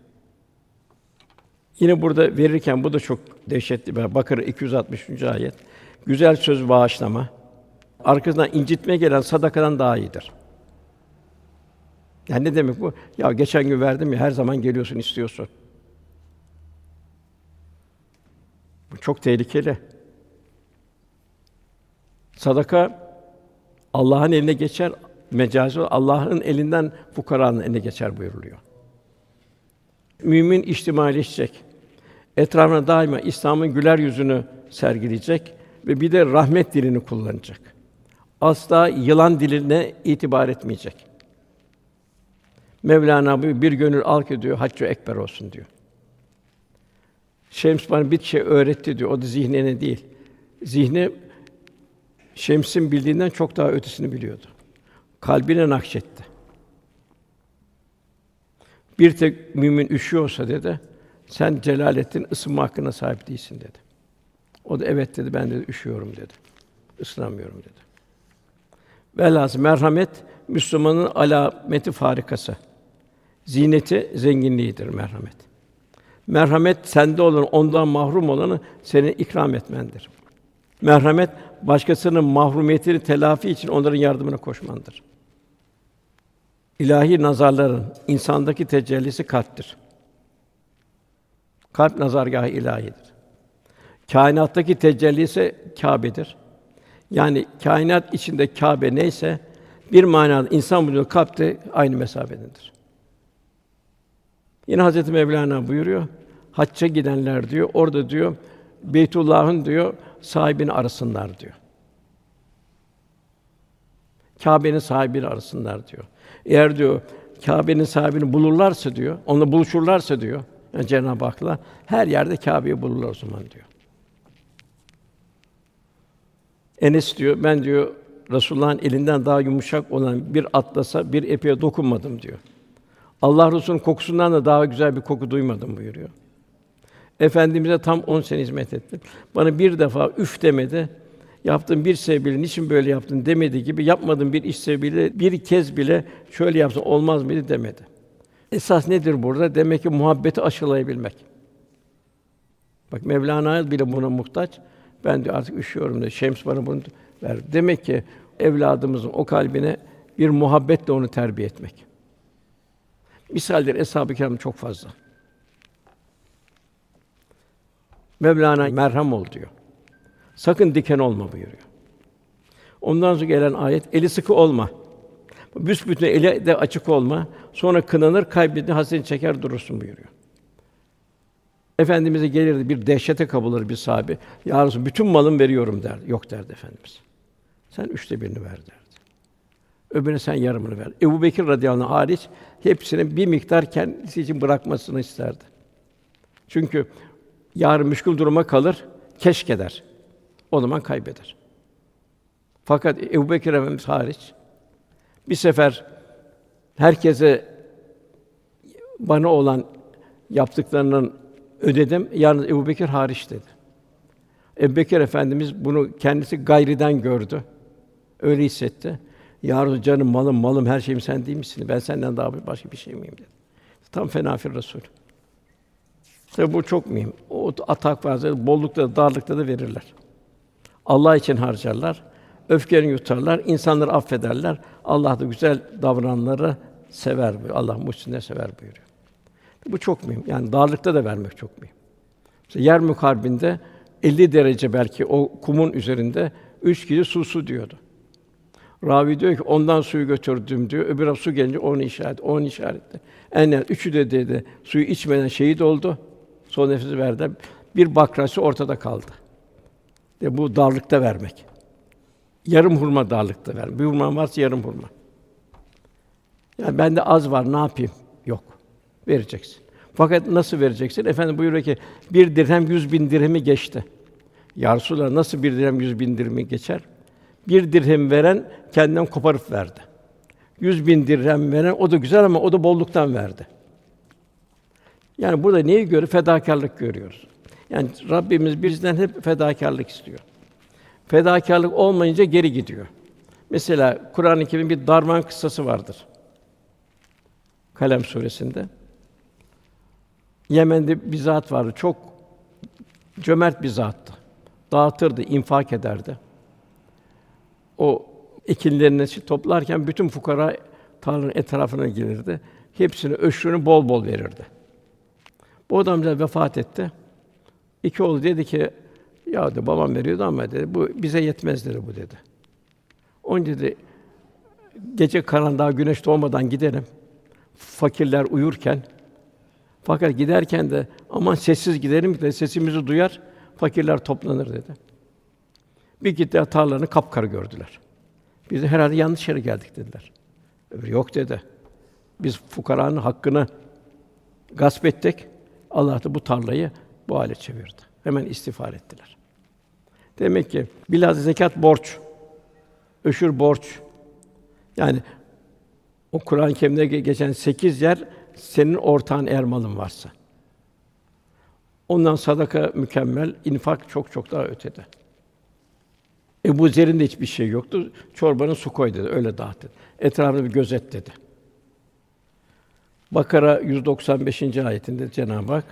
Yine burada verirken bu da çok dehşetli bir Bakara 263. ayet. Güzel söz bağışlama arkasından incitmeye gelen sadakadan daha iyidir. Yani ne demek bu? Ya geçen gün verdim ya her zaman geliyorsun istiyorsun. Bu çok tehlikeli. Sadaka Allah'ın eline geçer, mecazi Allah'ın elinden fukaranın eline geçer buyuruluyor. Mümin içtimaileşecek. Etrafına daima İslam'ın güler yüzünü sergileyecek ve bir de rahmet dilini kullanacak. Asla yılan diline itibar etmeyecek. Mevlana bir gönül alk ediyor, haccı ekber olsun diyor. Şems bana bir şey öğretti diyor. O da zihnine değil. Zihni Şems'in bildiğinden çok daha ötesini biliyordu. Kalbine nakşetti. Bir tek mümin üşüyorsa dedi, sen Celalettin ısınma hakkına sahip değilsin dedi. O da evet dedi, ben de üşüyorum dedi. Isınamıyorum dedi. Velhâsıl merhamet Müslümanın alameti farikası. Zineti zenginliğidir merhamet. Merhamet sende olan ondan mahrum olanı seni ikram etmendir. Merhamet başkasının mahrumiyetini telafi için onların yardımına koşmandır. İlahi nazarların insandaki tecellisi kalptir. Kalp nazargahı ilahidir. Kainattaki tecelli ise Kâbe'dir. Yani kainat içinde Kâbe neyse bir manada insan vücudu kalpte aynı mesafededir. Yine Hazreti Mevlana buyuruyor. Hacca gidenler diyor, orada diyor Beytullah'ın diyor sahibini arasınlar diyor. Kâbe'nin sahibini arasınlar diyor. Eğer diyor Kâbe'nin sahibini bulurlarsa diyor, onunla buluşurlarsa diyor, yani Cenab-ı Hak'la her yerde Kâbe'yi bulurlar o zaman diyor. Enes diyor, ben diyor Resulullah'ın elinden daha yumuşak olan bir atlasa, bir epeye dokunmadım diyor. Allah Resulü'nün kokusundan da daha güzel bir koku duymadım buyuruyor. Efendimize tam 10 sene hizmet ettim. Bana bir defa üf demedi. Yaptığım bir sebebiyle niçin böyle yaptın demedi gibi yapmadığım bir iş sebebiyle bir kez bile şöyle yapsın olmaz mıydı demedi. Esas nedir burada? Demek ki muhabbeti aşılayabilmek. Bak Mevlana bile buna muhtaç. Ben diyor artık üşüyorum diyor. Şems bana bunu ver. Demek ki evladımızın o kalbine bir muhabbetle onu terbiye etmek. Misalleri eshab-ı kiram çok fazla. Mevlana merham ol diyor. Sakın diken olma buyuruyor. Ondan sonra gelen ayet eli sıkı olma. Büsbütün eli de açık olma. Sonra kınanır, kalbinde hasret çeker durursun buyuruyor. Efendimize gelirdi bir dehşete kapılır bir sahibi. Ya Resulallah, bütün malım veriyorum der. Yok derdi efendimiz. Sen üçte birini ver derdi. Öbürüne sen yarımını ver. Ebu Bekir radıyallahu anh hariç hepsinin bir miktar kendisi için bırakmasını isterdi. Çünkü yarın müşkül duruma kalır, keşke der. O zaman kaybeder. Fakat Ebu Bekir Efendimiz hariç bir sefer herkese bana olan yaptıklarının ödedim. Yalnız Ebu Bekir hariç dedi. Ebu Bekir Efendimiz bunu kendisi gayriden gördü. Öyle hissetti. Ya canım, malım, malım, her şeyim sen değil misin? Ben senden daha başka bir şey miyim dedi. Tam fenafir Resul. Tabi bu çok mühim. O atak varsa bollukta da darlıkta da verirler. Allah için harcarlar. Öfkelerini yutarlar, insanları affederler. Allah da güzel davrananları sever. Allah muhsinleri sever buyuruyor. Bu çok mühim. Yani darlıkta da vermek çok mühim. Mesela yer mukarbinde 50 derece belki o kumun üzerinde üç kişi su su diyordu. Ravi diyor ki ondan suyu götürdüm diyor. Öbür su gelince onu işaret, onu işaretti. En üçü de dedi suyu içmeden şehit oldu. Son nefesi verdi. Bir bakrası ortada kaldı. De bu darlıkta vermek. Yarım hurma darlıkta ver. Bir hurma varsa yarım hurma. Yani bende az var, ne yapayım? Yok. Vereceksin. Fakat nasıl vereceksin? Efendim buyuruyor ki bir dirhem yüz bin dirhemi geçti. Ya Resulallah, nasıl bir dirhem yüz bin dirhemi geçer? Bir dirhem veren kendinden koparıp verdi. Yüz bin dirhem veren o da güzel ama o da bolluktan verdi. Yani burada neyi görüyoruz? Fedakarlık görüyoruz. Yani Rabbimiz bizden hep fedakarlık istiyor. Fedakarlık olmayınca geri gidiyor. Mesela Kur'an-ı Kerim'in bir darman kıssası vardır. Kalem suresinde. Yemen'de bir zat vardı. Çok cömert bir zattı. Dağıtırdı, infak ederdi. O ekinlerini toplarken bütün fukara tarlanın etrafına gelirdi. Hepsini öşrünü bol bol verirdi. Bu adam da vefat etti. İki oğlu dedi ki, ya dedi, babam veriyordu ama dedi, bu bize yetmez dedi bu dedi. Onun dedi, gece karanlığa güneş doğmadan gidelim. Fakirler uyurken, fakat giderken de aman sessiz gidelim de sesimizi duyar, fakirler toplanır dedi. Bir gitti tarlalarını kapkara gördüler. Biz de herhalde yanlış yere geldik dediler. Öbürü yok dedi. Biz fukaranın hakkını gasp ettik. Allah da bu tarlayı bu hale çevirdi. Hemen istiğfar ettiler. Demek ki bilhassa zekat borç. Öşür borç. Yani o Kur'an-ı Kerim'de geçen sekiz yer senin ortağın eğer malın varsa. Ondan sadaka mükemmel, infak çok çok daha ötede. Ebu Zer'in de hiçbir şey yoktu. Çorbanın su koy dedi, öyle dağıt dedi. Etrafını bir gözet dedi. Bakara 195. ayetinde Cenab-ı Hak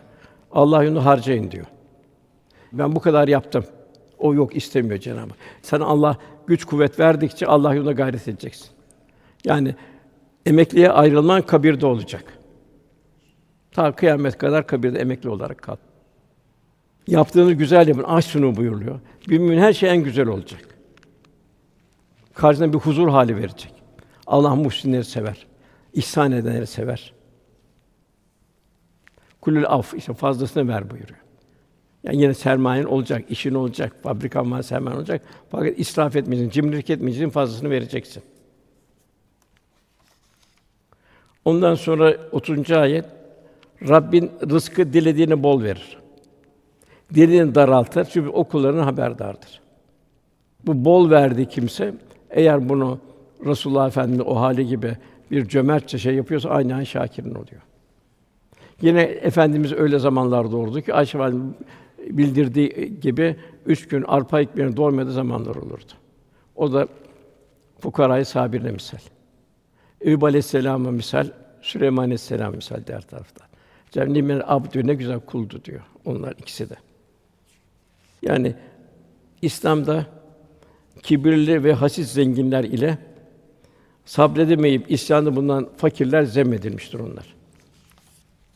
Allah yolunda harcayın diyor. Ben bu kadar yaptım. O yok istemiyor Cenab-ı Hak. Sana Allah güç kuvvet verdikçe Allah yolunda gayret edeceksin. Yani emekliye ayrılman kabirde olacak. Ta kıyamet kadar kabirde emekli olarak kal. Yaptığınız güzel yapın. Aç şunu buyuruluyor. Bir mümin her şey en güzel olacak. Karşına bir huzur hali verecek. Allah muhsinleri sever. İhsan edenleri sever. Kulül af işte fazlasını ver buyuruyor. Yani yine sermayen olacak, işin olacak, fabrikan var, sermayen olacak. Fakat israf etmeyeceksin, cimrilik etmeyeceksin, fazlasını vereceksin. Ondan sonra 30. ayet Rabbin rızkı dilediğini bol verir. Dilediğini daraltır çünkü o kullarının haberdardır. Bu bol verdiği kimse eğer bunu Resulullah Efendimiz o hali gibi bir cömertçe şey yapıyorsa aynen şakirin oluyor. Yine efendimiz öyle zamanlar doğurdu ki Ayşe validemiz bildirdiği gibi üç gün arpa ekmeğini doymadığı zamanlar olurdu. O da fukarayı sabirle misal. Eyüp Aleyhisselam'a misal, Süleyman Aleyhisselam misal diğer tarafta. Cennet abdü ne güzel kuldu diyor. Onlar ikisi de. Yani İslam'da kibirli ve hasis zenginler ile sabredemeyip isyanı bundan fakirler zemmedilmiştir onlar.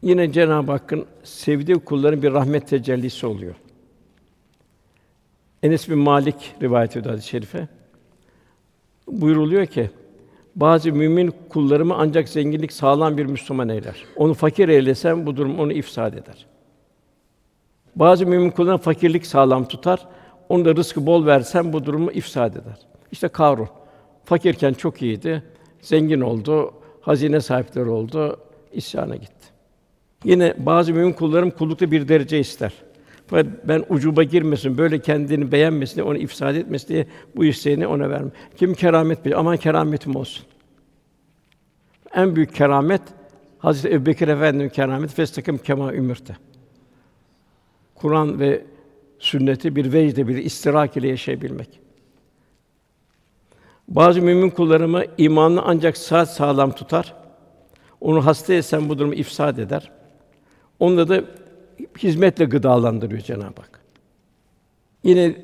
Yine Cenab-ı Hakk'ın sevdiği kulların bir rahmet tecellisi oluyor. Enes bin Malik rivayet ediyor hadis-i şerife. Buyuruluyor ki bazı mümin kullarımı ancak zenginlik sağlam bir Müslüman eyler. Onu fakir eylesem bu durum onu ifsad eder. Bazı mümin kullarına fakirlik sağlam tutar. Onu da rızkı bol versem bu durumu ifsad eder. İşte Karun fakirken çok iyiydi. Zengin oldu, hazine sahipleri oldu, isyana gitti. Yine bazı mümin kullarım kullukta bir derece ister. Fakat ben ucuba girmesin, böyle kendini beğenmesin, onu ifsad etmesin diye bu isteğini ona vermem. Kim keramet biliyor, aman kerametim olsun. En büyük keramet Hazreti Ebubekir Efendimiz keramet festakim kema ümürte. Kur'an ve sünneti bir vecde bir istirak ile yaşayabilmek. Bazı mümin kullarımı imanını ancak saat sağlam tutar. Onu hasta etsen bu durumu ifsad eder. Onda da hizmetle gıdalandırıyor Cenab-ı Hak. Yine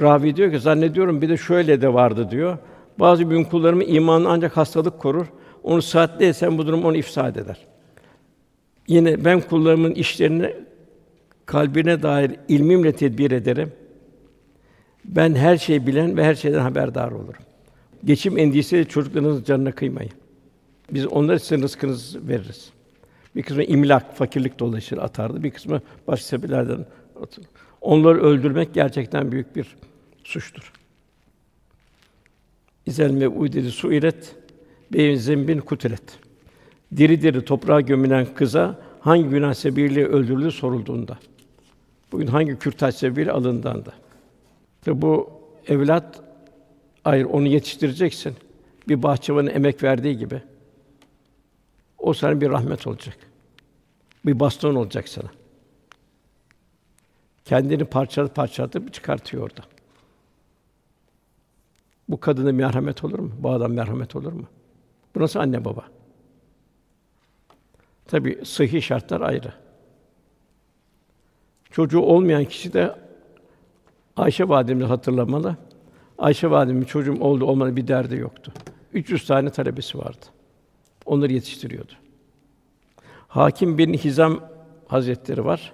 ravi diyor ki zannediyorum bir de şöyle de vardı diyor. Bazı mümin kullarımı imanını ancak hastalık korur. Onu saatli etsen bu durum onu ifsad eder. Yine ben kullarımın işlerini kalbine dair ilmimle tedbir ederim. Ben her şeyi bilen ve her şeyden haberdar olurum. Geçim endişesiyle çocuklarınızın canına kıymayın. Biz onlara sizin rızkınızı veririz. Bir kısmı imlak, fakirlik dolayısıyla atardı. Bir kısmı başka sebeplerden atılır. Onları öldürmek gerçekten büyük bir suçtur. İzel mev'ud dedi suilet beyin zembin kutilet. Diri diri toprağa gömülen kıza hangi günah sebebiyle öldürüldü sorulduğunda. Bugün hangi kürtaj sebebiyle alındığında. İşte bu evlat hayır onu yetiştireceksin. Bir bahçıvanın emek verdiği gibi. O sana bir rahmet olacak. Bir baston olacak sana. Kendini parçalayıp parçalatıp çıkartıyor orada. Bu kadına merhamet olur mu? Bu adam merhamet olur mu? Bu nasıl anne baba? Tabi sıhhi şartlar ayrı. Çocuğu olmayan kişi de Ayşe validemizi hatırlamalı. Ayşe validemiz çocuğum oldu olmadı bir derdi yoktu. 300 tane talebesi vardı. Onları yetiştiriyordu. Hakim bin Hizam Hazretleri var.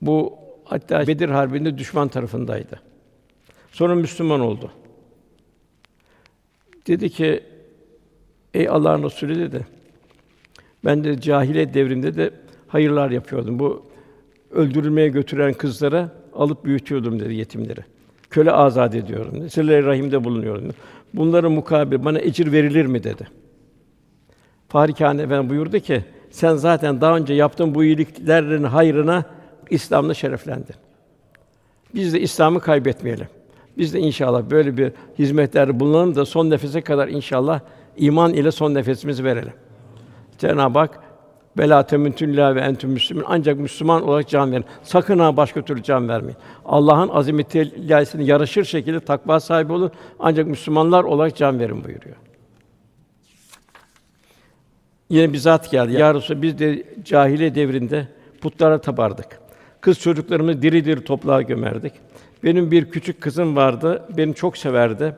Bu hatta Bedir Harbi'nde düşman tarafındaydı. Sonra Müslüman oldu. Dedi ki, ey Allah'ın Resulü dedi, ben de cahiliye devrinde de hayırlar yapıyordum. Bu öldürülmeye götüren kızlara alıp büyütüyordum dedi yetimleri. Köle azad ediyorum dedi. Sıla-i rahimde bulunuyorum dedi. Bunların mukabil bana ecir verilir mi dedi. Fahri Kâhane Efendi buyurdu ki, sen zaten daha önce yaptığın bu iyiliklerin hayrına İslam'la şereflendin. Biz de İslam'ı kaybetmeyelim. Biz de inşallah böyle bir hizmetlerde bulunalım da son nefese kadar inşallah iman ile son nefesimizi verelim. Cenab-ı Hak Bela temüntüllâ ve entüm müslümün ancak Müslüman olarak can verin. Sakın ha başka türlü can vermeyin. Allah'ın azameti ilahisine yaraşır şekilde takva sahibi olun. Ancak Müslümanlar olarak can verin buyuruyor. Yine bir zat geldi. Ya Resulallah, biz de cahiliye devrinde putlara tapardık. Kız çocuklarımızı diri diri toprağa gömerdik. Benim bir küçük kızım vardı, beni çok severdi.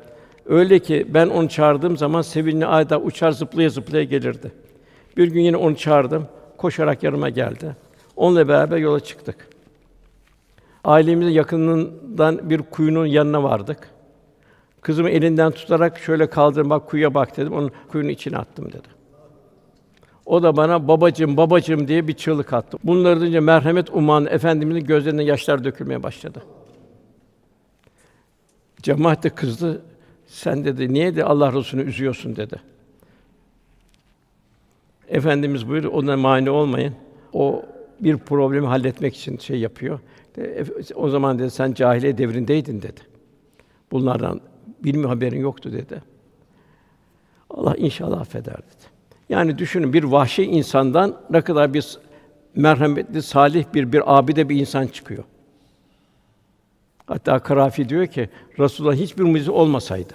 Öyle ki ben onu çağırdığım zaman sevinçli ayda uçar zıplaya zıplaya gelirdi. Bir gün yine onu çağırdım, koşarak yanıma geldi. Onunla beraber yola çıktık. Ailemizin yakınından bir kuyunun yanına vardık. Kızımı elinden tutarak şöyle kaldırdım, bak kuyuya bak dedim. Onun kuyunun içine attım dedi. O da bana babacığım, babacığım diye bir çığlık attı. Bunları duyunca merhamet uman efendimizin gözlerinden yaşlar dökülmeye başladı. Cemaat de kızdı. Sen dedi, niye de Allah Resulü'nü üzüyorsun dedi. Efendimiz buyurdu, ona mani olmayın. O bir problemi halletmek için şey yapıyor. O zaman dedi sen cahiliye devrindeydin dedi. Bunlardan bilmi haberin yoktu dedi. Allah inşallah affeder dedi. Yani düşünün bir vahşi insandan ne kadar bir merhametli, salih bir bir abide bir insan çıkıyor. Hatta Karafi diyor ki Resulullah hiçbir mucize olmasaydı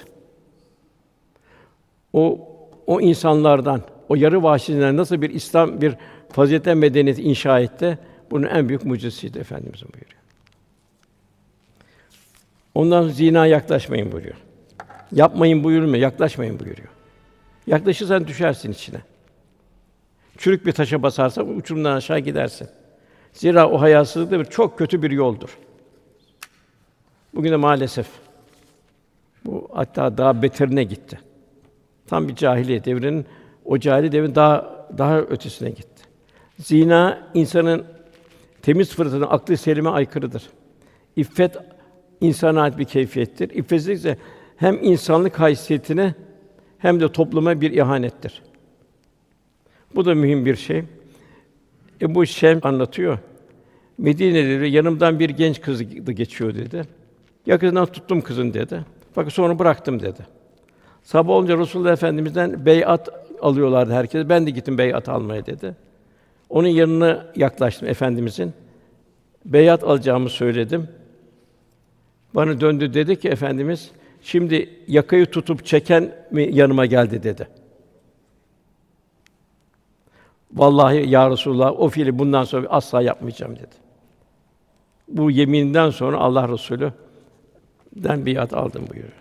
o o insanlardan, o yarı vahşilerden nasıl bir İslam bir faziletten medeniyet inşa etti? Bunun en büyük mucizesiydi efendimizin buyuruyor. Ondan zina yaklaşmayın buyuruyor. Yapmayın buyurmuyor, yaklaşmayın buyuruyor. Yaklaşırsan düşersin içine. Çürük bir taşa basarsan uçurumdan aşağı gidersin. Zira o hayasızlık da bir çok kötü bir yoldur. Bugün de maalesef bu hatta daha beterine gitti. Tam bir cahiliye devrinin o cahiliye devrin daha daha ötesine gitti. Zina insanın temiz fıtratına, aklı selime aykırıdır. İffet insana ait bir keyfiyettir. İffetsizlik ise hem insanlık haysiyetine hem de topluma bir ihanettir. Bu da mühim bir şey. Ebu Şem anlatıyor. Medine'de yanımdan bir genç kız geçiyor dedi. Yakından tuttum kızın dedi. Fakat sonra bıraktım dedi. Sabah olunca Resulullah Efendimizden beyat alıyorlardı herkes. Ben de gittim beyat almaya dedi. Onun yanına yaklaştım efendimizin. Beyat alacağımı söyledim. Bana döndü dedi ki efendimiz Şimdi yakayı tutup çeken mi yanıma geldi dedi. Vallahi ya Resulullah o fiili bundan sonra asla yapmayacağım dedi. Bu yeminden sonra Allah Resulü den biat aldım buyuruyor.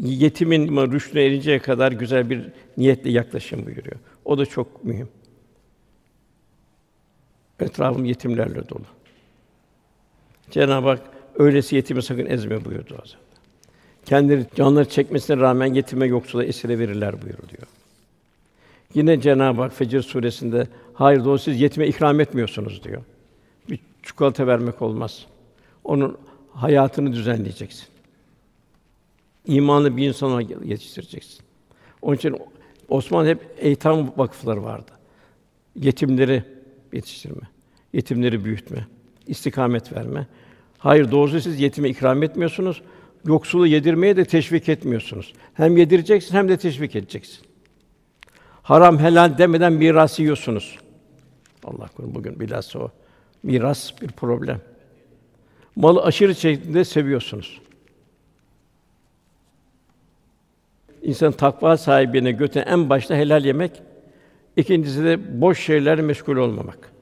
Yetimin rüştüne erinceye kadar güzel bir niyetle yaklaşın buyuruyor. O da çok mühim. Etrafım yetimlerle dolu. Cenab-ı Hak Öylesi yetimi sakın ezme buyurdu Hazretleri. Kendileri canları çekmesine rağmen yetime yoksula esire verirler buyuruluyor. Yine Cenab-ı Hak Fecr suresinde hayır doğru siz yetime ikram etmiyorsunuz diyor. Bir çikolata vermek olmaz. Onun hayatını düzenleyeceksin. İmanlı bir insana yetiştireceksin. Onun için Osman hep eğitim vakıfları vardı. Yetimleri yetiştirme, yetimleri büyütme, istikamet verme. Hayır, doğrusu siz yetime ikram etmiyorsunuz. Yoksulu yedirmeye de teşvik etmiyorsunuz. Hem yedireceksin hem de teşvik edeceksin. Haram helal demeden miras yiyorsunuz. Allah korusun. Bugün bilhassa o miras bir problem. Malı aşırı şekilde seviyorsunuz. İnsanın takva sahibine götüren en başta helal yemek, ikincisi de boş şeylerle meşgul olmamak.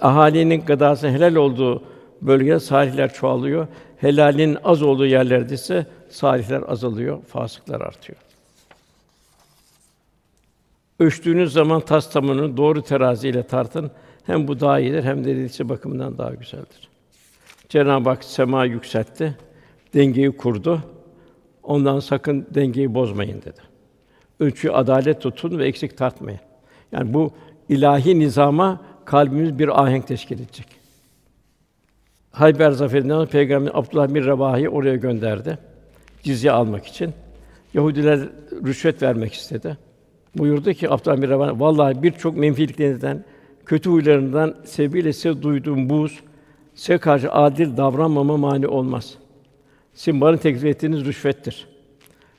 Ahalinin gıdası helal olduğu bölgede salihler çoğalıyor. Helalin az olduğu yerlerde ise salihler azalıyor, fasıklar artıyor. Ölçtüğünüz zaman tas tamını doğru teraziyle tartın. Hem bu daha iyidir hem de dilsi bakımından daha güzeldir. Cenab-ı Hak sema yükseltti, dengeyi kurdu. Ondan sakın dengeyi bozmayın dedi. Ölçü adalet tutun ve eksik tartmayın. Yani bu ilahi nizama kalbimiz bir ahenk teşkil edecek. Hayber zaferinden sonra Peygamber Abdullah bin Revahi oraya gönderdi. Cizye almak için. Yahudiler rüşvet vermek istedi. Buyurdu ki Abdullah bin Revahi, vallahi birçok menfiliklerinden, kötü huylarından sebebiyle size duyduğum buz, size karşı adil davranmama mani olmaz. Sizin bana teklif ettiğiniz rüşvettir.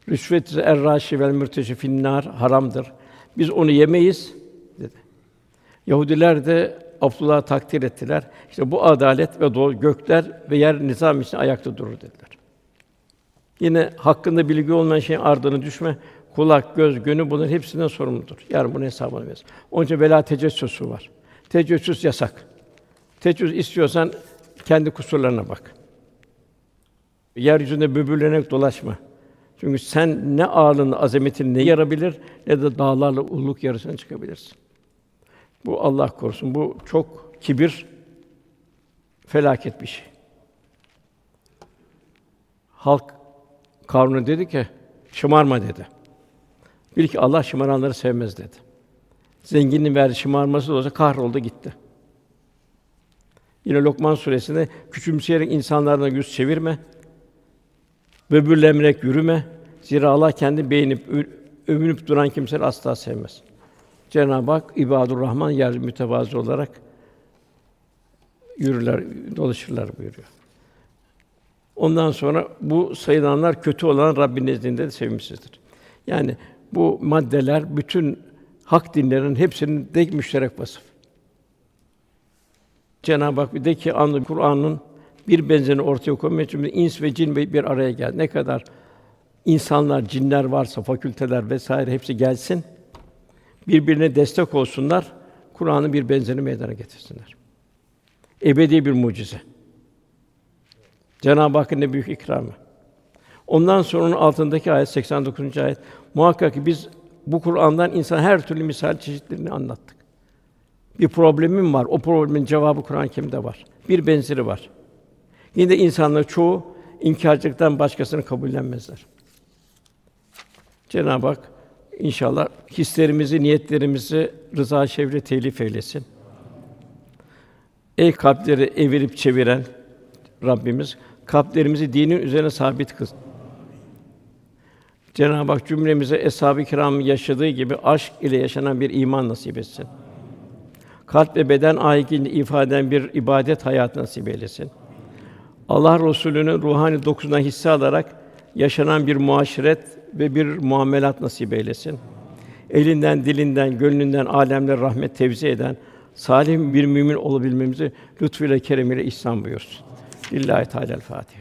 Rüşvet er-raşi vel mürteşi finnar haramdır. Biz onu yemeyiz dedi. Yahudiler de Abdullah'ı takdir ettiler. İşte bu adalet ve doğu gökler ve yer nizam için ayakta durur dediler. Yine hakkında bilgi olmayan şeyin ardına düşme. Kulak, göz, gönül bunların hepsinden sorumludur. Yarın bunun hesabını verir. Onun için vela tecessüsü var. Tecessüs yasak. Tecessüs istiyorsan kendi kusurlarına bak. Yeryüzünde böbürlenerek dolaşma. Çünkü sen ne ağırlığını, azametini ne yarabilir ne de dağlarla ulluk yarısına çıkabilirsin. Bu Allah korusun. Bu çok kibir, felaket bir şey. Halk Karun'a dedi ki, şımarma dedi. Bil ki Allah şımaranları sevmez dedi. Zenginin verdiği şımarması da olsa kahroldu gitti. Yine Lokman suresinde küçümseyerek insanlardan yüz çevirme, böbürlenerek yürüme. Zira Allah kendi beğenip övünüp duran kimseleri asla sevmez. Cenab-ı Hak ibadur Rahman yer mütevazı olarak yürürler, dolaşırlar buyuruyor. Ondan sonra bu sayılanlar kötü olan Rabbin nezdinde de sevimsizdir. Yani bu maddeler bütün hak dinlerinin hepsinin tek müşterek vasıf. Cenab-ı Hak bir de ki anlı Kur'an'ın bir benzerini ortaya koymak için ins ve cin bir araya geldi. Ne kadar insanlar, cinler varsa, fakülteler vesaire hepsi gelsin. Birbirine destek olsunlar. Kur'an'ın bir benzerini meydana getirsinler. Ebedi bir mucize. Cenab-ı Hakk'ın ne büyük ikramı. Ondan sonra onun altındaki ayet 89. ayet muhakkak ki biz bu Kur'an'dan insan her türlü misal çeşitlerini anlattık. Bir problemim var. O problemin cevabı Kur'an-ı Kerim'de var. Bir benzeri var. Yine de insanlar çoğu inkârcılıktan başkasını kabullenmezler. Cenab-ı Hak inşallah hislerimizi, niyetlerimizi rıza şevre telif eylesin. Ey kalpleri evirip çeviren Rabbimiz kalplerimizi dinin üzerine sabit kıl. Cenab-ı Hak cümlemize eshab-ı kiramın yaşadığı gibi aşk ile yaşanan bir iman nasip etsin. Kalp ve beden ahengiyle ifade eden bir ibadet hayatı nasip eylesin. Allah Resulü'nün ruhani dokusundan hisse alarak yaşanan bir muaşeret ve bir muamelat nasip eylesin. Elinden, dilinden, gönlünden alemler rahmet tevzi eden salih bir mümin olabilmemizi lütfuyla keremiyle ihsan buyursun. Lillahi Teala Fatiha.